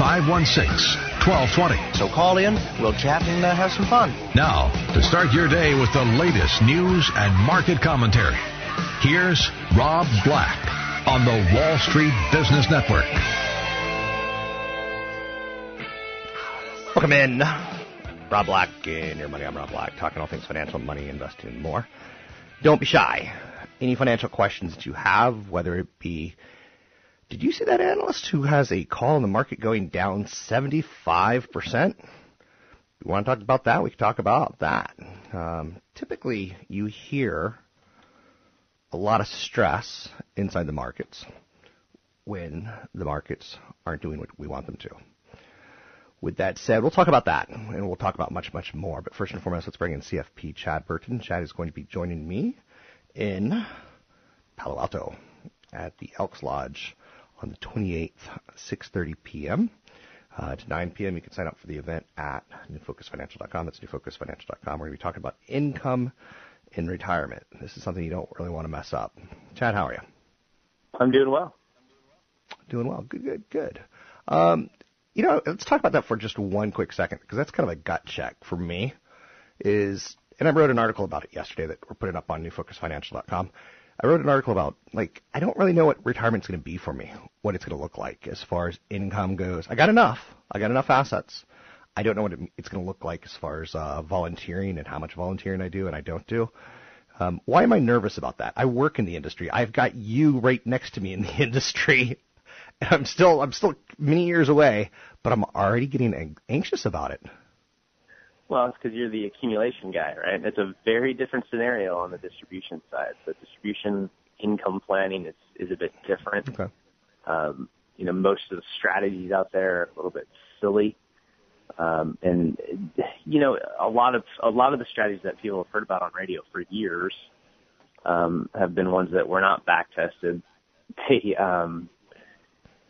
516 1220. So call in, we'll chat and uh, have some fun. Now, to start your day with the latest news and market commentary, here's Rob Black on the Wall Street Business Network. Welcome in. Rob Black in your money. I'm Rob Black, talking all things financial, money, investing, and more. Don't be shy. Any financial questions that you have, whether it be did you see that analyst who has a call in the market going down 75%? We want to talk about that? We can talk about that. Um, typically, you hear a lot of stress inside the markets when the markets aren't doing what we want them to. With that said, we'll talk about that, and we'll talk about much, much more. But first and foremost, let's bring in CFP Chad Burton. Chad is going to be joining me in Palo Alto at the Elks Lodge on the 28th, 6:30 p.m. Uh, to 9 p.m. You can sign up for the event at newfocusfinancial.com. That's newfocusfinancial.com. We're going to be talking about income in retirement. This is something you don't really want to mess up. Chad, how are you? I'm doing well. Doing well. Good, good, good. Um, you know, let's talk about that for just one quick second because that's kind of a gut check for me. Is and I wrote an article about it yesterday that we're putting up on newfocusfinancial.com. I wrote an article about like I don't really know what retirement's going to be for me, what it's going to look like as far as income goes. I got enough. I got enough assets. I don't know what it's going to look like as far as uh, volunteering and how much volunteering I do and I don't do. Um, why am I nervous about that? I work in the industry. I've got you right next to me in the industry. And I'm still I'm still many years away, but I'm already getting anxious about it. Well, it's because you're the accumulation guy, right? It's a very different scenario on the distribution side. So distribution income planning is is a bit different. Okay. Um, you know, most of the strategies out there are a little bit silly. Um, and you know, a lot of a lot of the strategies that people have heard about on radio for years um, have been ones that were not back tested. They um,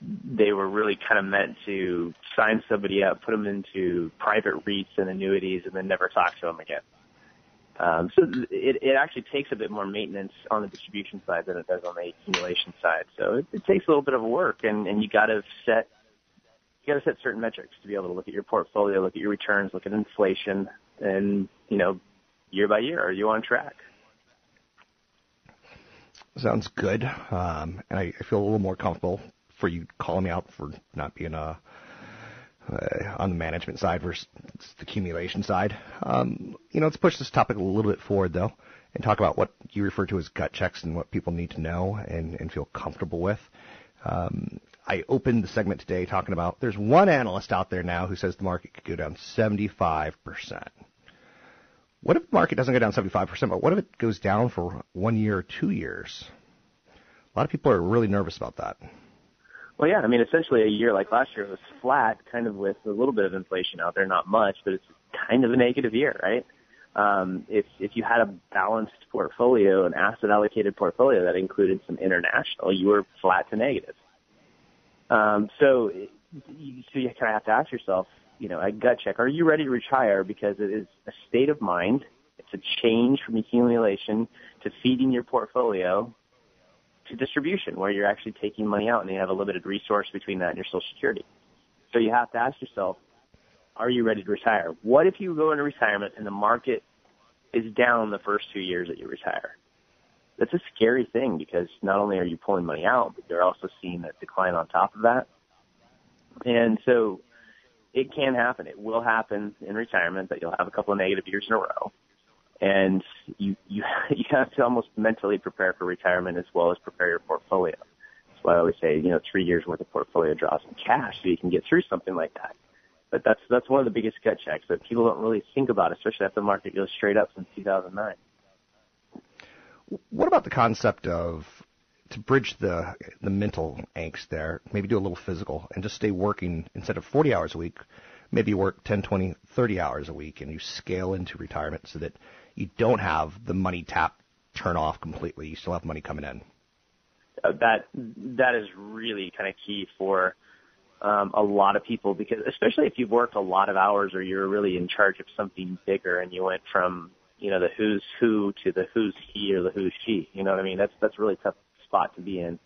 they were really kind of meant to sign somebody up, put them into private REITs and annuities, and then never talk to them again. Um, so it, it actually takes a bit more maintenance on the distribution side than it does on the accumulation side. So it, it takes a little bit of work, and, and you got to set you got to set certain metrics to be able to look at your portfolio, look at your returns, look at inflation, and you know, year by year, are you on track? Sounds good, um, and I, I feel a little more comfortable for you calling me out for not being uh, uh, on the management side versus the accumulation side. Um, you know, let's push this topic a little bit forward though, and talk about what you refer to as gut checks and what people need to know and, and feel comfortable with. Um, I opened the segment today talking about there's one analyst out there now who says the market could go down 75%. What if the market doesn't go down 75%, but what if it goes down for one year or two years? A lot of people are really nervous about that. Well, yeah, I mean, essentially a year like last year was flat, kind of with a little bit of inflation out there, not much, but it's kind of a negative year, right? Um, if if you had a balanced portfolio, an asset allocated portfolio that included some international, you were flat to negative. Um, so, so you kind of have to ask yourself, you know, a gut check: Are you ready to retire? Because it is a state of mind. It's a change from accumulation to feeding your portfolio to distribution, where you're actually taking money out and you have a limited resource between that and your Social Security. So you have to ask yourself, are you ready to retire? What if you go into retirement and the market is down the first two years that you retire? That's a scary thing because not only are you pulling money out, but you're also seeing that decline on top of that. And so it can happen. It will happen in retirement that you'll have a couple of negative years in a row. And you, you, you have to almost mentally prepare for retirement as well as prepare your portfolio. That's why I always say, you know, three years worth of portfolio draws in cash so you can get through something like that. But that's, that's one of the biggest gut checks that people don't really think about, especially after the market goes straight up since 2009. What about the concept of to bridge the the mental angst there, maybe do a little physical and just stay working instead of 40 hours a week, maybe work 10, 20, 30 hours a week and you scale into retirement so that you don't have the money tap turn off completely. You still have money coming in. Uh, that that is really kind of key for um, a lot of people because especially if you've worked a lot of hours or you're really in charge of something bigger and you went from you know the who's who to the who's he or the who's she. You know what I mean? That's that's really tough spot to be in.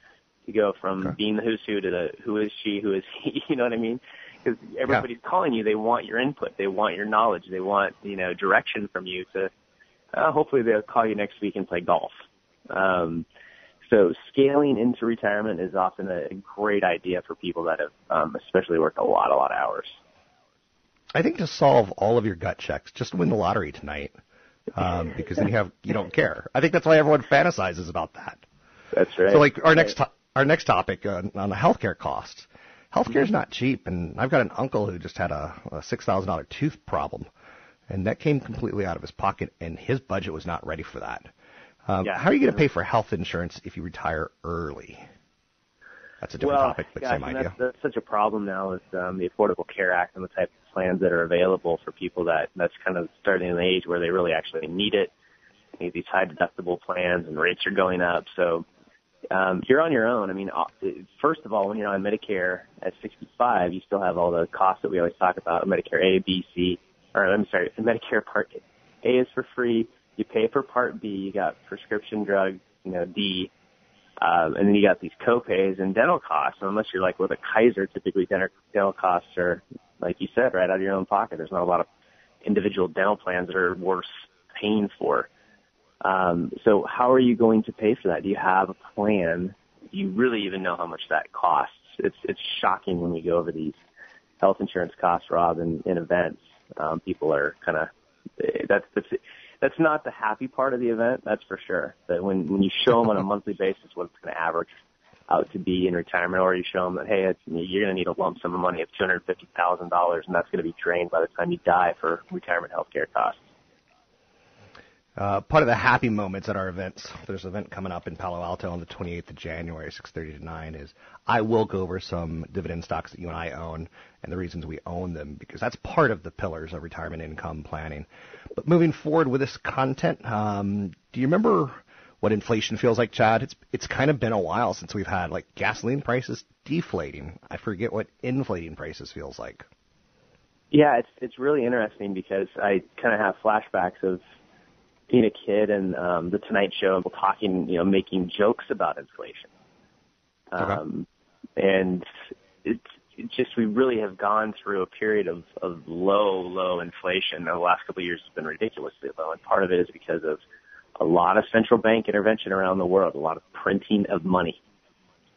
To go from okay. being the who's who to the who is she, who is he. You know what I mean? Because everybody's yeah. calling you. They want your input. They want your knowledge. They want you know direction from you to. Uh, hopefully they'll call you next week and play golf. Um, so scaling into retirement is often a great idea for people that have um, especially worked a lot, a lot of hours. I think to solve all of your gut checks, just win the lottery tonight, um, because then you have you don't care. I think that's why everyone fantasizes about that. That's right. So like our next to- our next topic uh, on the healthcare costs. Healthcare is not cheap, and I've got an uncle who just had a, a six thousand dollar tooth problem, and that came completely out of his pocket, and his budget was not ready for that. Um, yeah. How are you going to pay for health insurance if you retire early? That's a different well, topic, but gosh, same idea. That's, that's such a problem now with um, the Affordable Care Act and the type of plans that are available for people that that's kind of starting in the age where they really actually need it. They need these high deductible plans and rates are going up. So um, you're on your own. I mean, uh, first of all, when you're on Medicare at 65, you still have all the costs that we always talk about: Medicare A, B, C, or I'm sorry, Medicare Part A. Is for free. You pay for Part B. You got prescription drugs, you know, D, um, and then you got these copays and dental costs. And unless you're like with a Kaiser, typically dental, dental costs are, like you said, right out of your own pocket. There's not a lot of individual dental plans that are worth paying for. Um, so how are you going to pay for that? Do you have a plan? Do you really even know how much that costs? It's it's shocking when we go over these health insurance costs, Rob, in, in events. Um, people are kind of that's that's that's not the happy part of the event. That's for sure. That when when you show them on a monthly basis what it's going to average out to be in retirement, or you show them that hey, it's, you're going to need a lump sum of money of two hundred fifty thousand dollars, and that's going to be drained by the time you die for retirement health care costs. Uh, part of the happy moments at our events, there's an event coming up in Palo Alto on the 28th of January, 6:30 to 9. Is I will go over some dividend stocks that you and I own and the reasons we own them because that's part of the pillars of retirement income planning. But moving forward with this content, um, do you remember what inflation feels like, Chad? It's it's kind of been a while since we've had like gasoline prices deflating. I forget what inflating prices feels like. Yeah, it's it's really interesting because I kind of have flashbacks of being a kid and um, the Tonight Show and talking, you know, making jokes about inflation. Um, okay. And it's it just we really have gone through a period of, of low, low inflation. The last couple of years has been ridiculously low, and part of it is because of a lot of central bank intervention around the world, a lot of printing of money.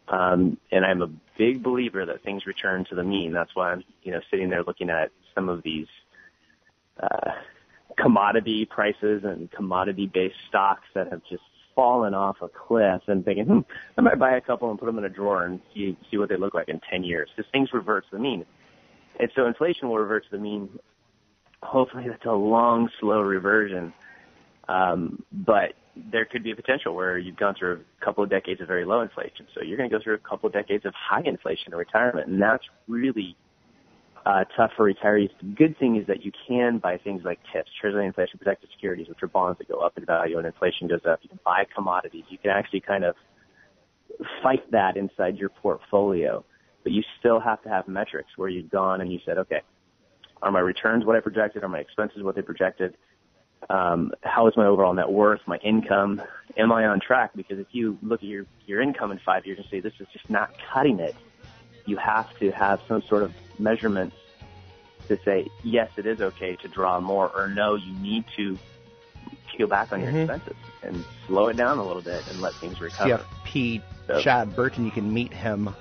Um, and I'm a big believer that things return to the mean. That's why I'm, you know, sitting there looking at some of these uh, commodity prices and commodity based stocks that have just fallen off a cliff and thinking, hmm, I might buy a couple and put them in a drawer and see see what they look like in 10 years. Because things revert to the mean. And so inflation will revert to the mean. Hopefully that's a long, slow reversion. Um, but there could be a potential where you've gone through a couple of decades of very low inflation. So you're going to go through a couple of decades of high inflation in retirement. And that's really uh, tough for retirees. The good thing is that you can buy things like TIPS, Treasury Inflation Protected Securities, which are bonds that go up in value and inflation goes up. You can buy commodities. You can actually kind of fight that inside your portfolio, but you still have to have metrics where you've gone and you said, okay, are my returns what I projected? Are my expenses what they projected? Um, how is my overall net worth, my income? Am I on track? Because if you look at your, your income in five years and say this is just not cutting it, you have to have some sort of measurements to say, yes, it is okay to draw more, or no, you need to peel back on your Mhm. expenses and slow it down a little bit and let things recover. CFP So- Chad Burton. You can meet him.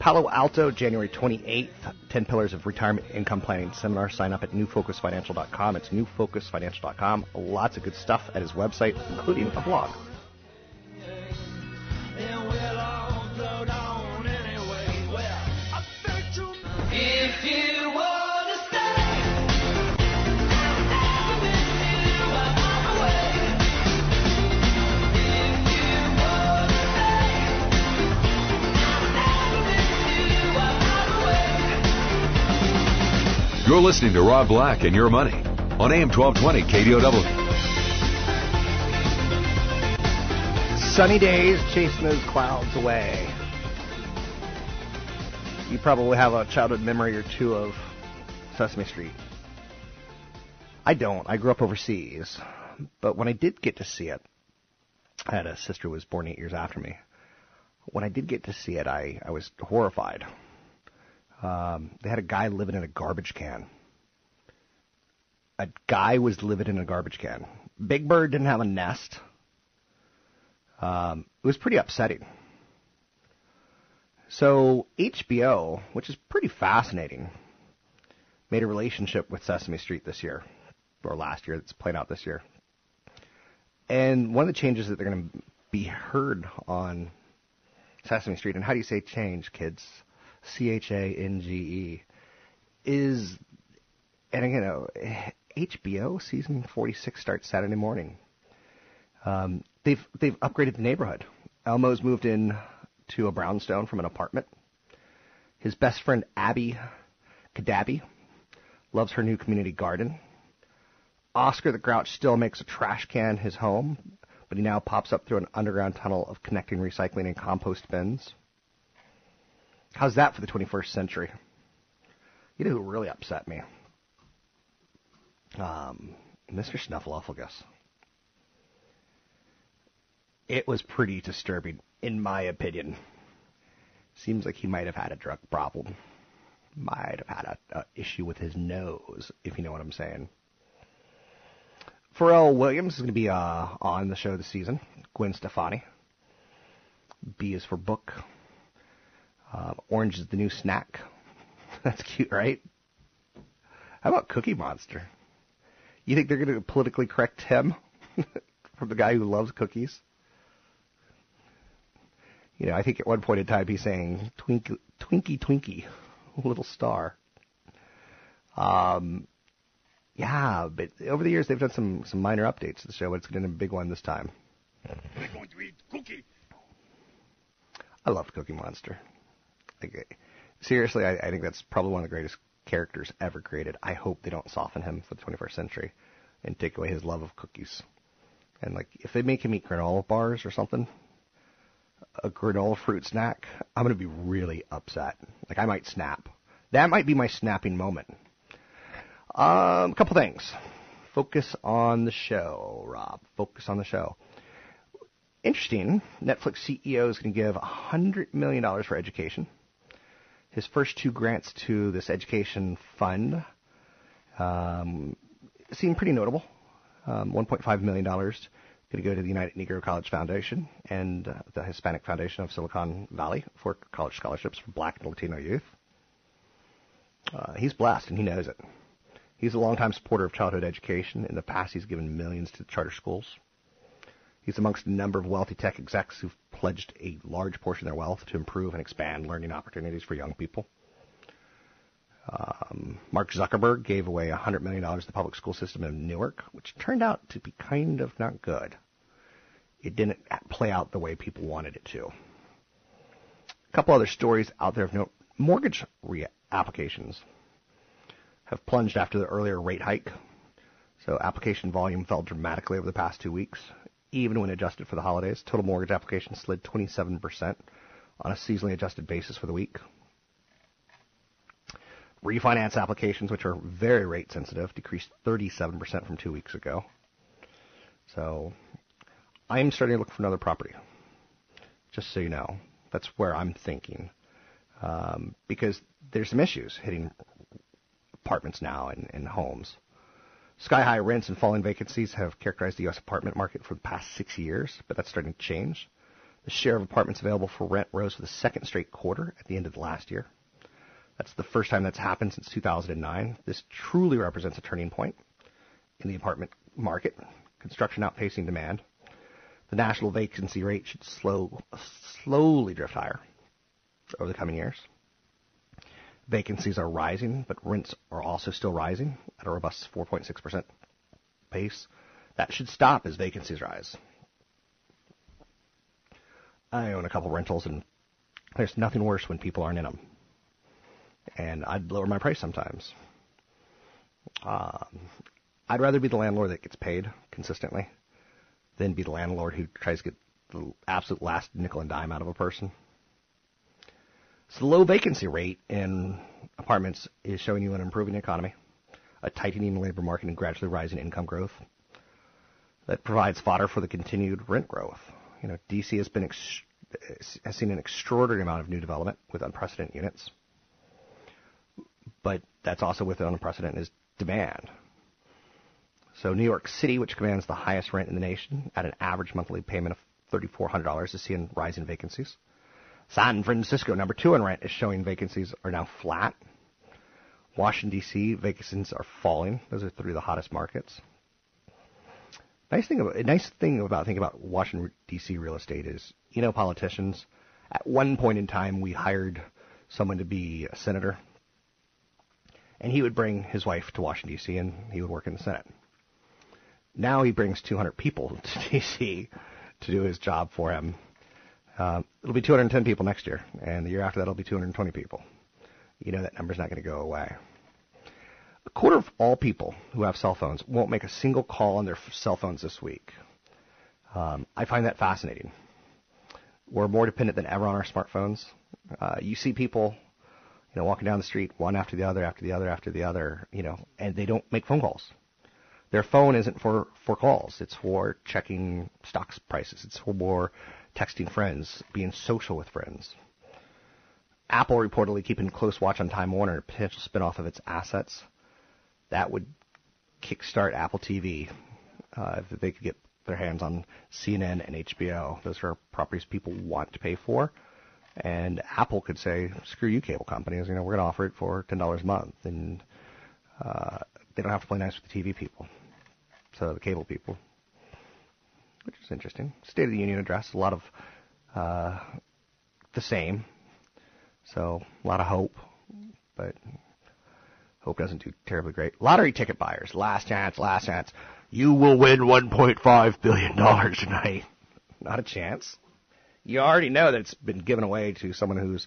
Palo Alto, January 28th. 10 Pillars of Retirement Income Planning Seminar. Sign up at newfocusfinancial.com. It's newfocusfinancial.com. Lots of good stuff at his website, including a blog. You're listening to Rob Black and Your Money on AM 1220 KDOW. Sunny days chasing those clouds away. You probably have a childhood memory or two of Sesame Street. I don't. I grew up overseas. But when I did get to see it, I had a sister who was born eight years after me. When I did get to see it, I, I was horrified. Um, they had a guy living in a garbage can. A guy was living in a garbage can. Big Bird didn't have a nest. Um, it was pretty upsetting. So HBO, which is pretty fascinating, made a relationship with Sesame Street this year, or last year. That's playing out this year. And one of the changes that they're going to be heard on Sesame Street, and how do you say change, kids? C H A N G E, is, and you know, HBO season 46 starts Saturday morning. Um, they've they've upgraded the neighborhood. Elmo's moved in to a brownstone from an apartment. His best friend Abby Cadabby loves her new community garden. Oscar the Grouch still makes a trash can his home, but he now pops up through an underground tunnel of connecting recycling and compost bins. How's that for the 21st century? You know who really upset me? Um, Mr. Snuffleupagus it was pretty disturbing, in my opinion. Seems like he might have had a drug problem. Might have had a, issue with his nose, if you know what I'm saying. Pharrell Williams is going to be uh, on the show this season. Gwen Stefani. B is for book. Uh, orange is the new snack. That's cute, right? How about Cookie Monster? You think they're going to politically correct him from the guy who loves cookies? You know, I think at one point in time he's saying "Twinkie, Twinkie, Twinkie, little star." Um, yeah, but over the years they've done some some minor updates to the show, but it's going to be a big one this time. We're going to eat cookie. I loved Cookie Monster. Like, seriously, I, I think that's probably one of the greatest characters ever created. I hope they don't soften him for the 21st century and take away his love of cookies. And like, if they make him eat granola bars or something, a granola fruit snack, I'm gonna be really upset. Like, I might snap. That might be my snapping moment. Um, a couple things. Focus on the show, Rob. Focus on the show interesting. Netflix CEO is going to give $100 million for education. His first two grants to this education fund um, seem pretty notable. Um, $1.5 million going to go to the United Negro College Foundation and uh, the Hispanic Foundation of Silicon Valley for college scholarships for black and Latino youth. Uh, he's blessed and he knows it. He's a longtime supporter of childhood education. In the past, he's given millions to charter schools. He's amongst a number of wealthy tech execs who've pledged a large portion of their wealth to improve and expand learning opportunities for young people. Um, Mark Zuckerberg gave away $100 million to the public school system in Newark, which turned out to be kind of not good. It didn't play out the way people wanted it to. A couple other stories out there of note. Mortgage re- applications have plunged after the earlier rate hike. So application volume fell dramatically over the past two weeks even when adjusted for the holidays. Total mortgage applications slid 27% on a seasonally adjusted basis for the week. Refinance applications, which are very rate sensitive, decreased 37% from two weeks ago. So I'm starting to look for another property. Just so you know, that's where I'm thinking. Um, because there's some issues hitting apartments now and, and homes. Sky high rents and falling vacancies have characterized the U.S. apartment market for the past six years, but that's starting to change. The share of apartments available for rent rose for the second straight quarter at the end of the last year. That's the first time that's happened since 2009. This truly represents a turning point in the apartment market, construction outpacing demand. The national vacancy rate should slow, slowly drift higher over the coming years. Vacancies are rising, but rents are also still rising at a robust 4.6% pace. That should stop as vacancies rise. I own a couple rentals, and there's nothing worse when people aren't in them. And I'd lower my price sometimes. Um, I'd rather be the landlord that gets paid consistently than be the landlord who tries to get the absolute last nickel and dime out of a person. So the low vacancy rate in apartments is showing you an improving economy, a tightening labor market, and gradually rising income growth that provides fodder for the continued rent growth. You know, DC has been ex- has seen an extraordinary amount of new development with unprecedented units, but that's also with unprecedented demand. So New York City, which commands the highest rent in the nation at an average monthly payment of $3,400, is seeing rising vacancies. San Francisco, number two in rent, is showing vacancies are now flat. Washington, D.C., vacancies are falling. Those are three of the hottest markets. Nice thing about, nice thing about thinking about Washington, D.C. real estate is, you know, politicians, at one point in time, we hired someone to be a senator, and he would bring his wife to Washington, D.C., and he would work in the Senate. Now he brings 200 people to D.C. to do his job for him. Uh, it'll be 210 people next year, and the year after that it'll be 220 people. You know that number's not going to go away. A quarter of all people who have cell phones won't make a single call on their cell phones this week. Um, I find that fascinating. We're more dependent than ever on our smartphones. Uh, you see people, you know, walking down the street, one after the other, after the other, after the other, you know, and they don't make phone calls. Their phone isn't for, for calls. It's for checking stocks prices. It's for texting friends, being social with friends. Apple reportedly keeping close watch on Time Warner, a potential spinoff of its assets. That would kickstart Apple TV uh, if they could get their hands on CNN and HBO. Those are properties people want to pay for. And Apple could say, screw you, cable companies. You know, we're going to offer it for $10 a month. And uh, they don't have to play nice with the TV people. So the cable people which is interesting. State of the Union address, a lot of uh, the same. So a lot of hope, but hope doesn't do terribly great. Lottery ticket buyers, last chance, last chance. You will win 1.5 billion dollars tonight. Not a chance. You already know that it's been given away to someone who's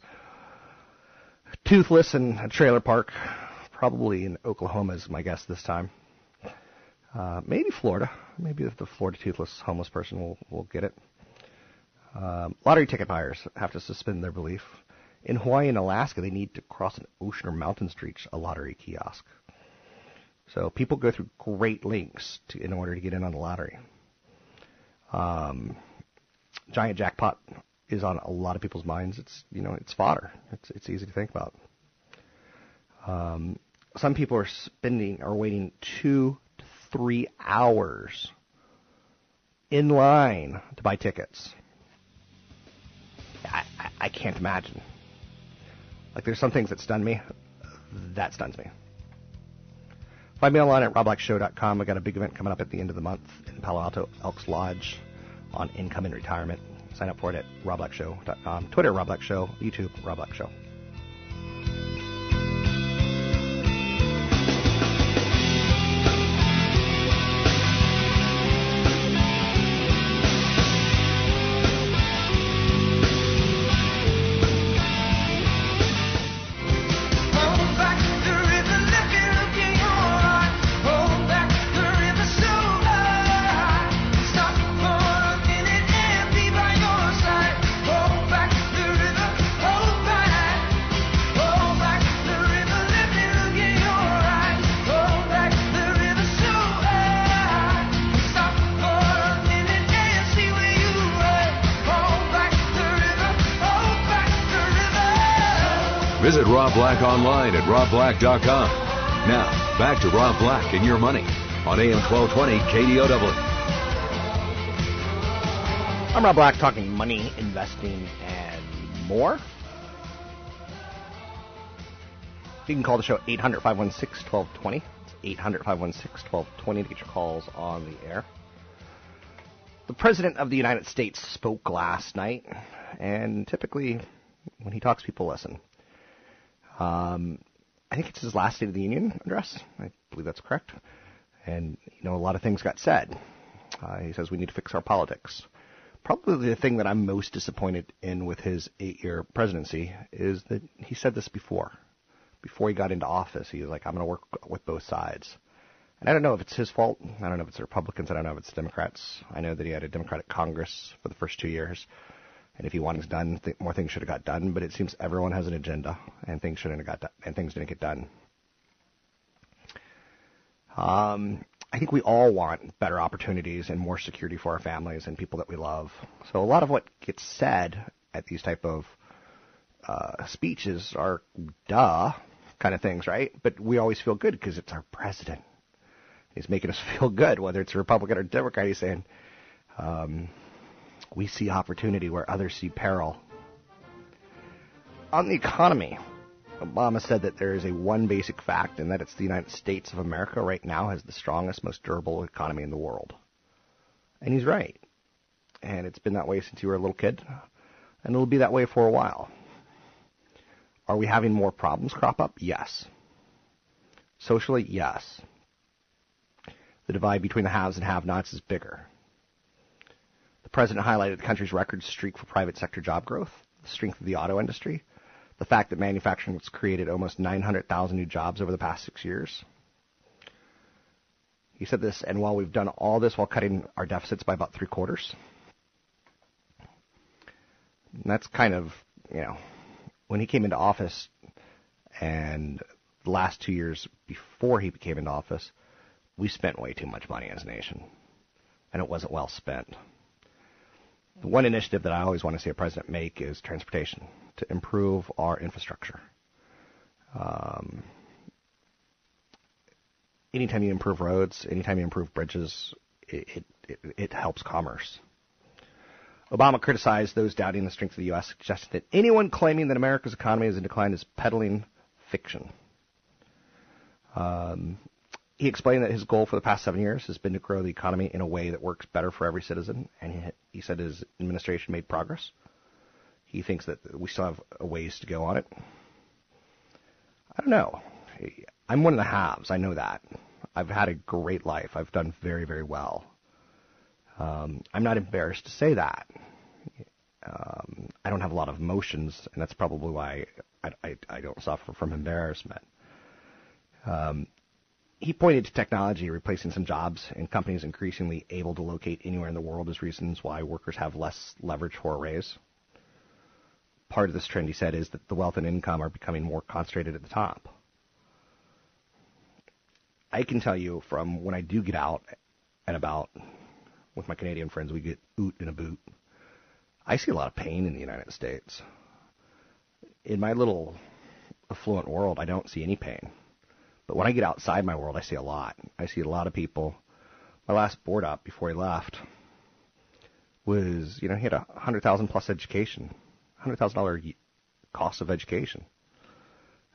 toothless in a trailer park, probably in Oklahoma is my guess this time. Uh, maybe Florida. Maybe the Florida toothless homeless person will, will get it. Um, lottery ticket buyers have to suspend their belief. In Hawaii and Alaska, they need to cross an ocean or mountains to reach a lottery kiosk. So people go through great lengths to, in order to get in on the lottery. Um, giant jackpot is on a lot of people's minds. It's you know it's fodder. It's it's easy to think about. Um, some people are spending are waiting two three hours in line to buy tickets. I, I, I can't imagine. Like, there's some things that stun me. That stuns me. Find me online at robblackshow.com. I got a big event coming up at the end of the month in Palo Alto Elks Lodge on income and retirement. Sign up for it at robblackshow.com. Twitter, Rob Black Show. YouTube, Rob Black online at robblack.com. Now, back to Rob Black and your money on AM 1220 KDOW. I'm Rob Black talking money, investing, and more. You can call the show 800 516 1220. It's 800 516 1220 to get your calls on the air. The President of the United States spoke last night, and typically when he talks, people listen. Um, I think it's his last State of the Union address. I believe that's correct. And, you know, a lot of things got said. Uh, he says we need to fix our politics. Probably the thing that I'm most disappointed in with his eight year presidency is that he said this before. Before he got into office, he was like, I'm going to work with both sides. And I don't know if it's his fault. I don't know if it's the Republicans. I don't know if it's Democrats. I know that he had a Democratic Congress for the first two years. And if he wanted done, th- more things should have got done. But it seems everyone has an agenda, and things shouldn't have got done, and things didn't get done. Um, I think we all want better opportunities and more security for our families and people that we love. So a lot of what gets said at these type of uh, speeches are duh kind of things, right? But we always feel good because it's our president. He's making us feel good, whether it's a Republican or Democrat. He's saying, um, we see opportunity where others see peril. On the economy, Obama said that there is a one basic fact, and that it's the United States of America right now has the strongest, most durable economy in the world. And he's right. And it's been that way since you were a little kid, and it'll be that way for a while. Are we having more problems crop up? Yes. Socially, yes. The divide between the haves and have-nots is bigger. The president highlighted the country's record streak for private sector job growth, the strength of the auto industry, the fact that manufacturing has created almost 900,000 new jobs over the past six years. He said this, and while we've done all this while cutting our deficits by about three quarters, that's kind of, you know, when he came into office and the last two years before he came into office, we spent way too much money as a nation, and it wasn't well spent. One initiative that I always want to see a president make is transportation to improve our infrastructure. Um, anytime you improve roads, anytime you improve bridges, it, it, it helps commerce. Obama criticized those doubting the strength of the U.S., suggesting that anyone claiming that America's economy is in decline is peddling fiction. Um, he explained that his goal for the past seven years has been to grow the economy in a way that works better for every citizen, and he, said his administration made progress. He thinks that we still have a ways to go on it. I don't know. I'm one of the haves. I know that. I've had a great life. I've done very, very well. Um, I'm not embarrassed to say that. Um, I don't have a lot of emotions, and that's probably why I, I, I don't suffer from embarrassment. Um, he pointed to technology replacing some jobs and companies increasingly able to locate anywhere in the world as reasons why workers have less leverage for a raise. Part of this trend, he said, is that the wealth and income are becoming more concentrated at the top. I can tell you from when I do get out and about with my Canadian friends, we get oot in a boot. I see a lot of pain in the United States. In my little affluent world, I don't see any pain. But when I get outside my world, I see a lot. I see a lot of people. My last board up before he left was, you know, he had a hundred thousand plus education, hundred thousand dollar cost of education,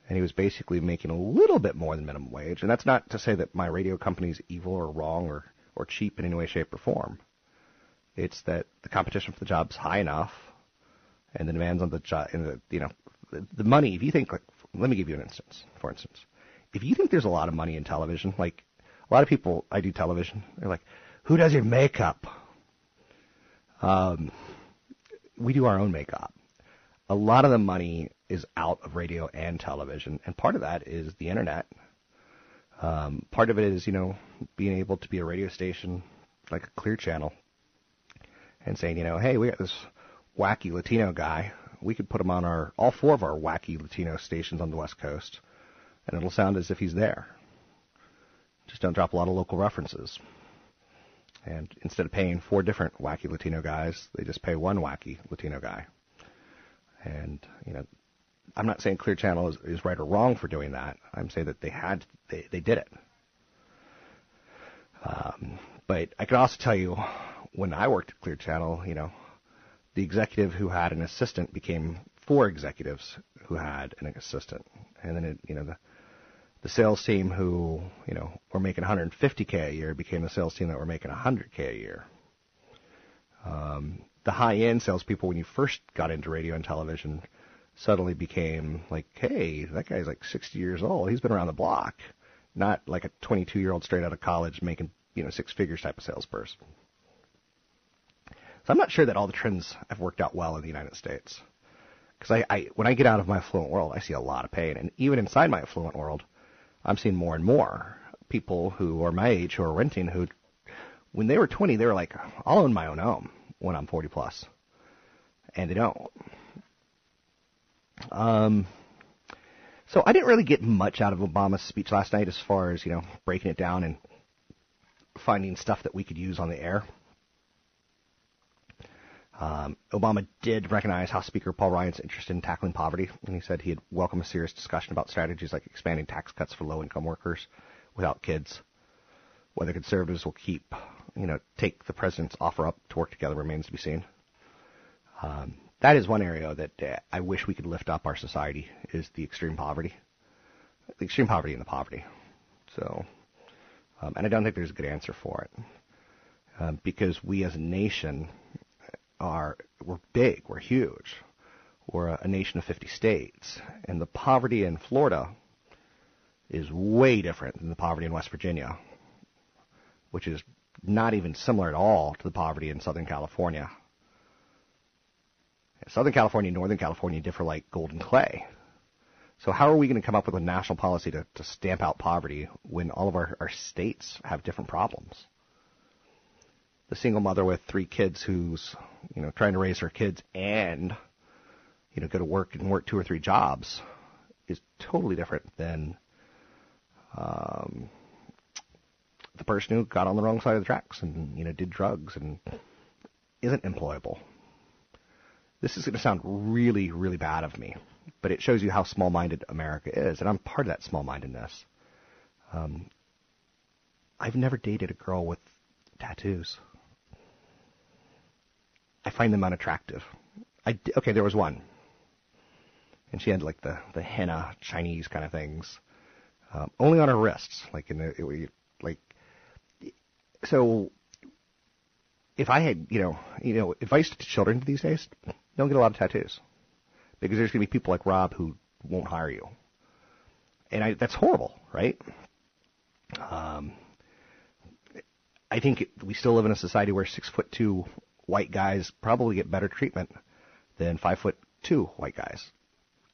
and he was basically making a little bit more than minimum wage. And that's not to say that my radio company is evil or wrong or or cheap in any way, shape, or form. It's that the competition for the job is high enough, and the demands on the job, and the you know, the, the money. If you think, like, let me give you an instance. For instance, if you think there's a lot of money in television, like a lot of people, I do television. They're like, who does your makeup? Um, we do our own makeup. A lot of the money is out of radio and television, and part of that is the internet. Um, part of it is, you know, being able to be a radio station like a clear channel and saying, you know, hey, we got this wacky Latino guy. We could put him on our all four of our wacky Latino stations on the West Coast, and it'll sound as if he's there. Just don't drop a lot of local references. And instead of paying four different wacky Latino guys, they just pay one wacky Latino guy. And, you know, I'm not saying Clear Channel is, is right or wrong for doing that. I'm saying that they had they they did it. Um, but I can also tell you, when I worked at Clear Channel, you know, the executive who had an assistant became four executives who had an assistant, and then it, you know the the sales team who you know were making 150k a year became the sales team that were making 100k a year. Um, the high-end salespeople, when you first got into radio and television, suddenly became like, hey, that guy's like 60 years old. He's been around the block, not like a 22-year-old straight out of college making you know six figures type of salesperson. So I'm not sure that all the trends have worked out well in the United States. Because I, I, when I get out of my affluent world, I see a lot of pain, and even inside my affluent world, I'm seeing more and more people who are my age who are renting who, when they were 20, they were like, I'll own my own home when I'm 40 plus, and they don't. Um, so I didn't really get much out of Obama's speech last night as far as you know breaking it down and finding stuff that we could use on the air. Um, Obama did recognize House Speaker Paul Ryan's interest in tackling poverty, and he said he'd welcome a serious discussion about strategies like expanding tax cuts for low-income workers without kids. Whether conservatives will keep, you know, take the president's offer up to work together remains to be seen. Um, that is one area that uh, I wish we could lift up our society is the extreme poverty, the extreme poverty and the poverty. So, um, and I don't think there's a good answer for it um, because we as a nation are we're big, we're huge, we're a, a nation of 50 states, and the poverty in Florida is way different than the poverty in West Virginia, which is not even similar at all to the poverty in Southern California. Southern California and Northern California differ like gold and clay. So how are we going to come up with a national policy to, to stamp out poverty when all of our, our states have different problems? The single mother with three kids who's, you know, trying to raise her kids and, you know, go to work and work two or three jobs is totally different than um, the person who got on the wrong side of the tracks and, you know, did drugs and isn't employable. This is going to sound really, really bad of me, but it shows you how small-minded America is, and I'm part of that small-mindedness. Um, I've never dated a girl with tattoos. I find them unattractive. Okay, there was one, and she had like the the henna Chinese kind of things, um, only on her wrists, like in the it, like. So, if I had, you know, you know, advice to children these days, don't get a lot of tattoos, because there's to be people like Rob who won't hire you, and I, that's horrible, right? Um, I think we still live in a society where six foot two white guys probably get better treatment than five foot two white guys.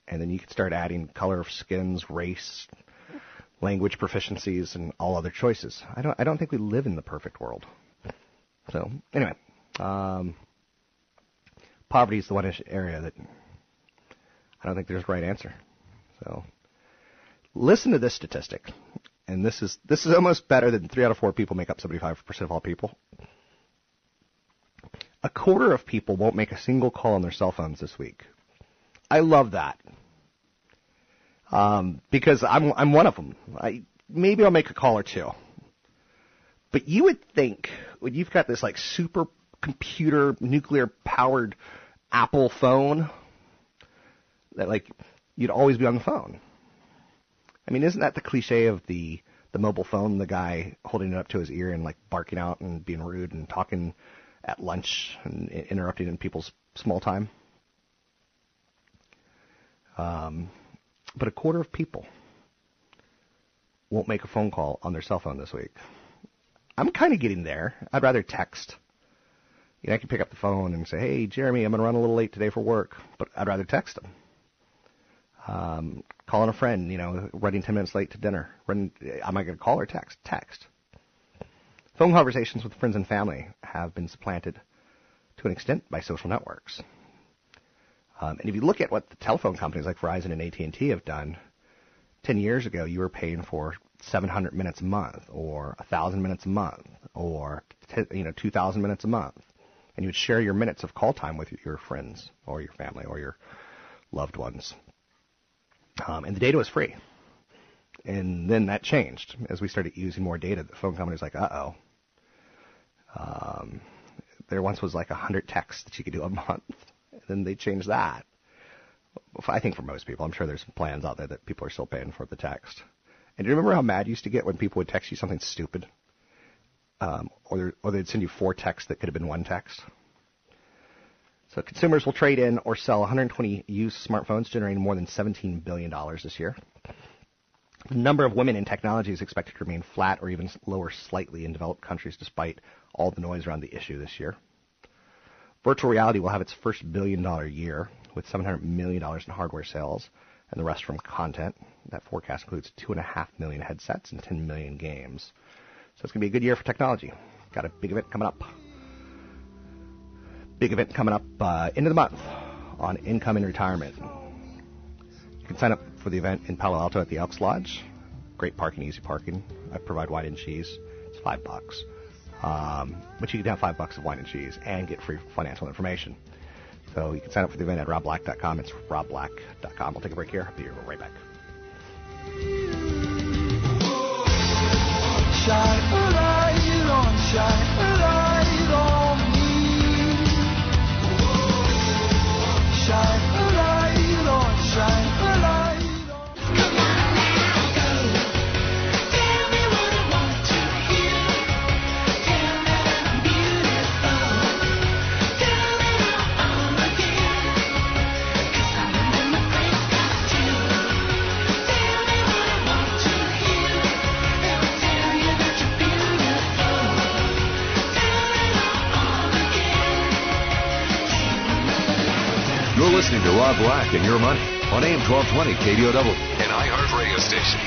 And then you can start adding color of skins, race, language proficiencies, and all other choices. I don't, I don't think we live in the perfect world. So anyway, um, poverty is the one area that I don't think there's a right answer. So listen to this statistic, and this is this is almost better than three out of four people make up 75% of all people. A quarter of people won't make a single call on their cell phones this week. I love that. Um, because I'm I'm one of them. I maybe I'll make a call or two. But you would think when you've got this like super computer nuclear powered Apple phone that like you'd always be on the phone. I mean, isn't that the cliche of the the mobile phone, the guy holding it up to his ear and like barking out and being rude and talking at lunch and interrupting in people's small time? Um, but a quarter of people won't make a phone call on their cell phone this week. I'm kind of getting there. I'd rather text. You know, I can pick up the phone and say, "Hey, Jeremy, I'm going to run a little late today for work," but I'd rather text them. Um, calling a friend, you know, running 10 minutes late to dinner. Run, am I going to call or text? Text. Phone conversations with friends and family have been supplanted to an extent by social networks. Um, and if you look at what the telephone companies like Verizon and AT&T have done, 10 years ago you were paying for 700 minutes a month or 1,000 minutes a month or you know 2,000 minutes a month. And you would share your minutes of call time with your friends or your family or your loved ones. Um, and the data was free. And then that changed as we started using more data. The phone company's like, uh oh. Um, there once was like 100 texts that you could do a month. And then they changed that. I think for most people, I'm sure there's plans out there that people are still paying for the text. And do you remember how mad you used to get when people would text you something stupid? Um, or, or they'd send you four texts that could have been one text? So consumers will trade in or sell 120 used smartphones, generating more than $17 billion this year. The number of women in technology is expected to remain flat or even lower slightly in developed countries despite all the noise around the issue this year. Virtual reality will have its first billion dollar year with $700 million in hardware sales and the rest from content. That forecast includes 2.5 million headsets and 10 million games. So it's going to be a good year for technology. Got a big event coming up. Big event coming up uh, end of the month on income and retirement. You can sign up for the event in Palo Alto at the Elks Lodge. Great parking, easy parking. I provide wine and cheese. It's five bucks. Um, but you can have five bucks of wine and cheese and get free financial information. So you can sign up for the event at robblack.com. It's robblack.com. We'll take a break here. I'll be right back. Shine a light shine Your Money on AM 1220 KDOW, an iHeart radio station.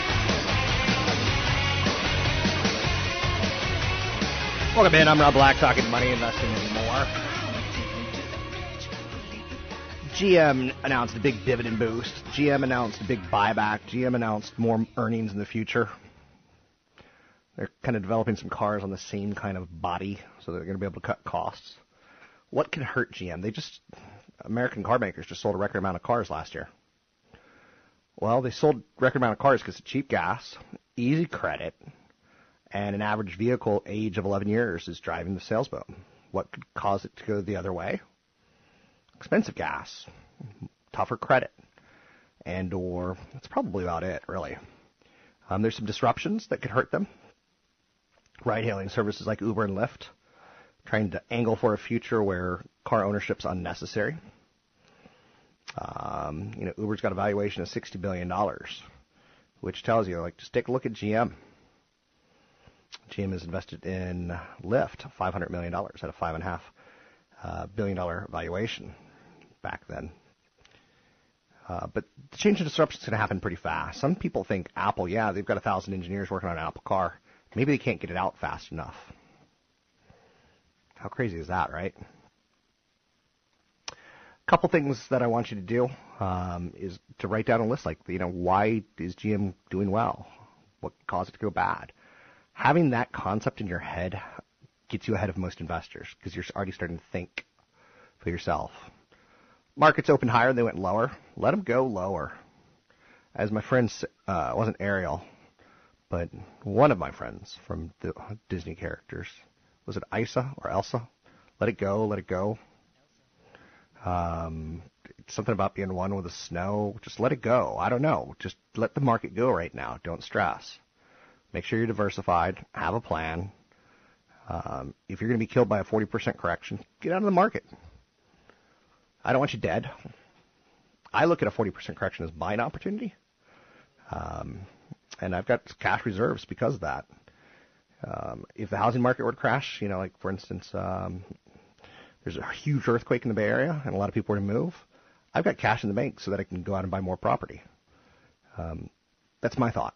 Welcome in. I'm Rob Black, talking money, investing, and more. GM announced a big dividend boost. GM announced a big buyback. GM announced more earnings in the future. They're kind of developing some cars on the same kind of body, so they're going to be able to cut costs. What can hurt GM? They just American car makers just sold a record amount of cars last year. Well, they sold record amount of cars because of cheap gas, easy credit, and an average vehicle age of 11 years is driving the sales boom. What could cause it to go the other way? Expensive gas, tougher credit, and or that's probably about it, really. Um, there's some disruptions that could hurt them. Ride-hailing services like Uber and Lyft, trying to angle for a future where car ownership's unnecessary. Um, you know, Uber's got a valuation of $60 billion, which tells you, like, just take a look at GM. GM has invested in Lyft, $500 million at a five and a half uh, billion dollar valuation back then. Uh, but the change in disruption is going to happen pretty fast. Some people think Apple, yeah, they've got a thousand engineers working on an Apple car. Maybe they can't get it out fast enough. How crazy is that, right? A couple things that I want you to do um, is to write down a list like, you know, why is GM doing well? What caused it to go bad? Having that concept in your head gets you ahead of most investors because you're already starting to think for yourself. Markets opened higher, they went lower. Let them go lower. As my friend, uh, wasn't Ariel, but one of my friends from the Disney characters, was it Isa or Elsa? Let it go, let it go. Um, something about being one with the snow. Just let it go. I don't know. Just let the market go right now. Don't stress. Make sure you're diversified. Have a plan. Um, if you're going to be killed by a 40% correction, get out of the market. I don't want you dead. I look at a 40% correction as buying opportunity. Um, and I've got cash reserves because of that. Um, if the housing market were to crash, you know, like for instance, um, there's a huge earthquake in the Bay Area and a lot of people were to move, I've got cash in the bank so that I can go out and buy more property. Um, that's my thought.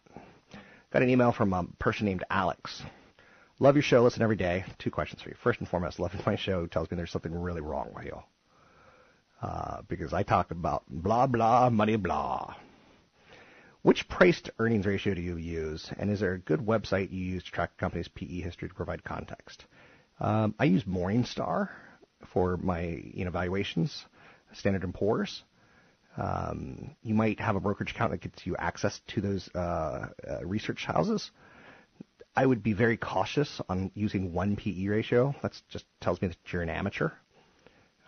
Got an email from a person named Alex. Love your show. Listen every day. Two questions for you. First and foremost, loving my show tells me there's something really wrong with you. Uh, because I talk about blah, blah, money, blah. Which price to earnings ratio do you use? And is there a good website you use to track a company's PE history to provide context? Um, I use Morningstar for my you know valuations, Standard and Poor's. Um, you might have a brokerage account that gets you access to those uh, uh, research houses. I would be very cautious on using one PE ratio. That just tells me that you're an amateur.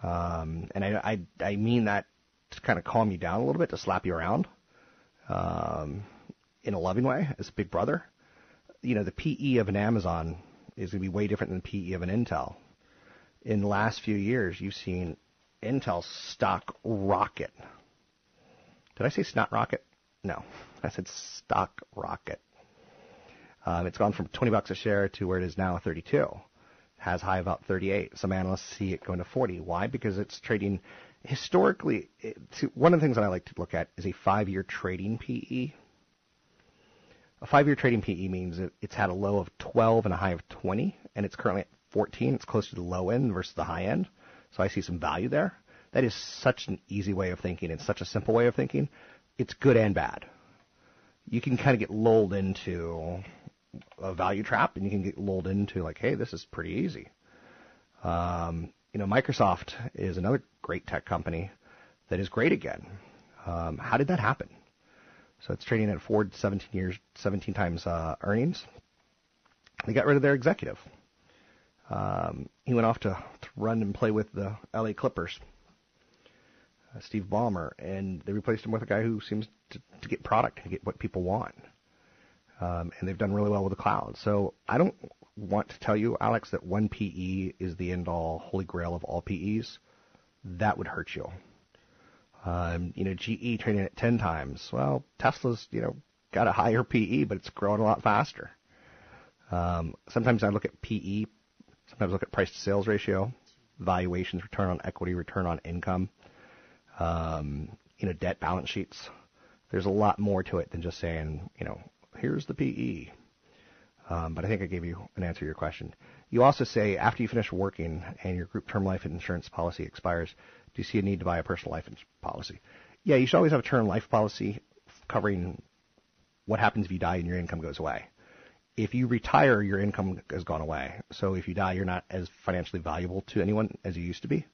Um, and I, I, I mean that to kind of calm you down a little bit, to slap you around um, in a loving way as a big brother. You know, the PE of an Amazon is going to be way different than the PE of an Intel. In the last few years, you've seen Intel stock rocket. Did I say snot rocket? No, I said stock rocket. Um, it's gone from 20 bucks a share to where it is now 32. Has high about 38. Some analysts see it going to 40. Why? Because it's trading historically. It, to, one of the things that I like to look at is a five-year trading PE. A five-year trading PE means that it's had a low of 12 and a high of 20, and it's currently at 14. It's close to the low end versus the high end. So I see some value there. That is such an easy way of thinking. It's such a simple way of thinking. It's good and bad. You can kind of get lulled into a value trap, and you can get lulled into like, hey, this is pretty easy. Um, you know, Microsoft is another great tech company that is great again. Um, how did that happen? So it's trading at Ford 17 years, 17 times uh, earnings. They got rid of their executive. Um, he went off to, to run and play with the LA Clippers, uh, Steve Ballmer, and they replaced him with a guy who seems to, to get product and get what people want. Um, and they've done really well with the cloud. So I don't want to tell you, Alex, that one PE is the end all holy grail of all PEs. That would hurt you. Um, you know, GE trading at 10 times. Well, Tesla's, you know, got a higher PE, but it's growing a lot faster. Um, sometimes I look at PE, sometimes I look at price to sales ratio, valuations, return on equity, return on income, um, you know, debt balance sheets. There's a lot more to it than just saying, you know, here's the PE. Um, but I think I gave you an answer to your question. You also say after you finish working and your group term life insurance policy expires, do you see a need to buy a personal life ins- policy? Yeah, you should always have a term life policy covering what happens if you die and your income goes away. If you retire, your income has gone away. So if you die, you're not as financially valuable to anyone as you used to be.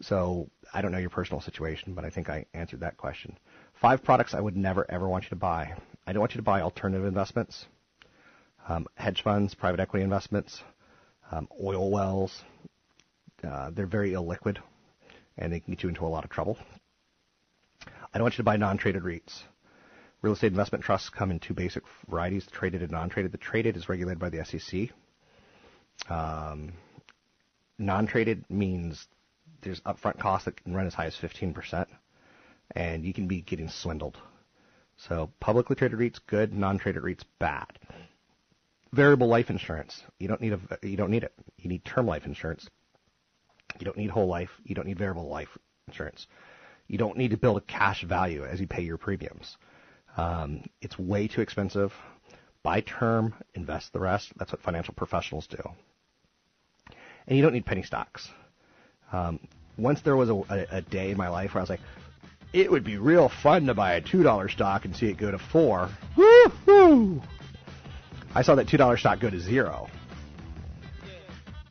So I don't know your personal situation, but I think I answered that question. Five products I would never ever want you to buy. I don't want you to buy alternative investments, um, hedge funds, private equity investments, um, oil wells. Uh, they're very illiquid, and they can get you into a lot of trouble. I don't want you to buy non-traded REITs. Real estate investment trusts come in two basic varieties: traded and non-traded. The traded is regulated by the SEC. Um, non-traded means there's upfront costs that can run as high as 15%, and you can be getting swindled. So publicly traded REITs good, non-traded REITs bad. Variable life insurance, you don't need a you don't need it. You need term life insurance. You don't need whole life. You don't need variable life insurance. You don't need to build a cash value as you pay your premiums. Um, it's way too expensive. Buy term, invest the rest. That's what financial professionals do. And you don't need penny stocks. Um, once there was a, a, a day in my life where I was like, it would be real fun to buy a two dollar stock and see it go to four. Woo-hoo! I saw that two dollar stock go to zero.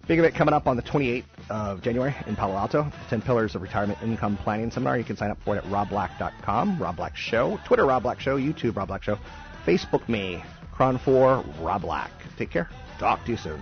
Big event coming up on the 28th of January in Palo Alto. The 10 Pillars of Retirement Income Planning Seminar. You can sign up for it at robblack.com, Rob Black Show, Twitter Rob Black Show, YouTube Rob Black Show, Facebook me, KRON4 Rob Black. Take care. Talk to you soon.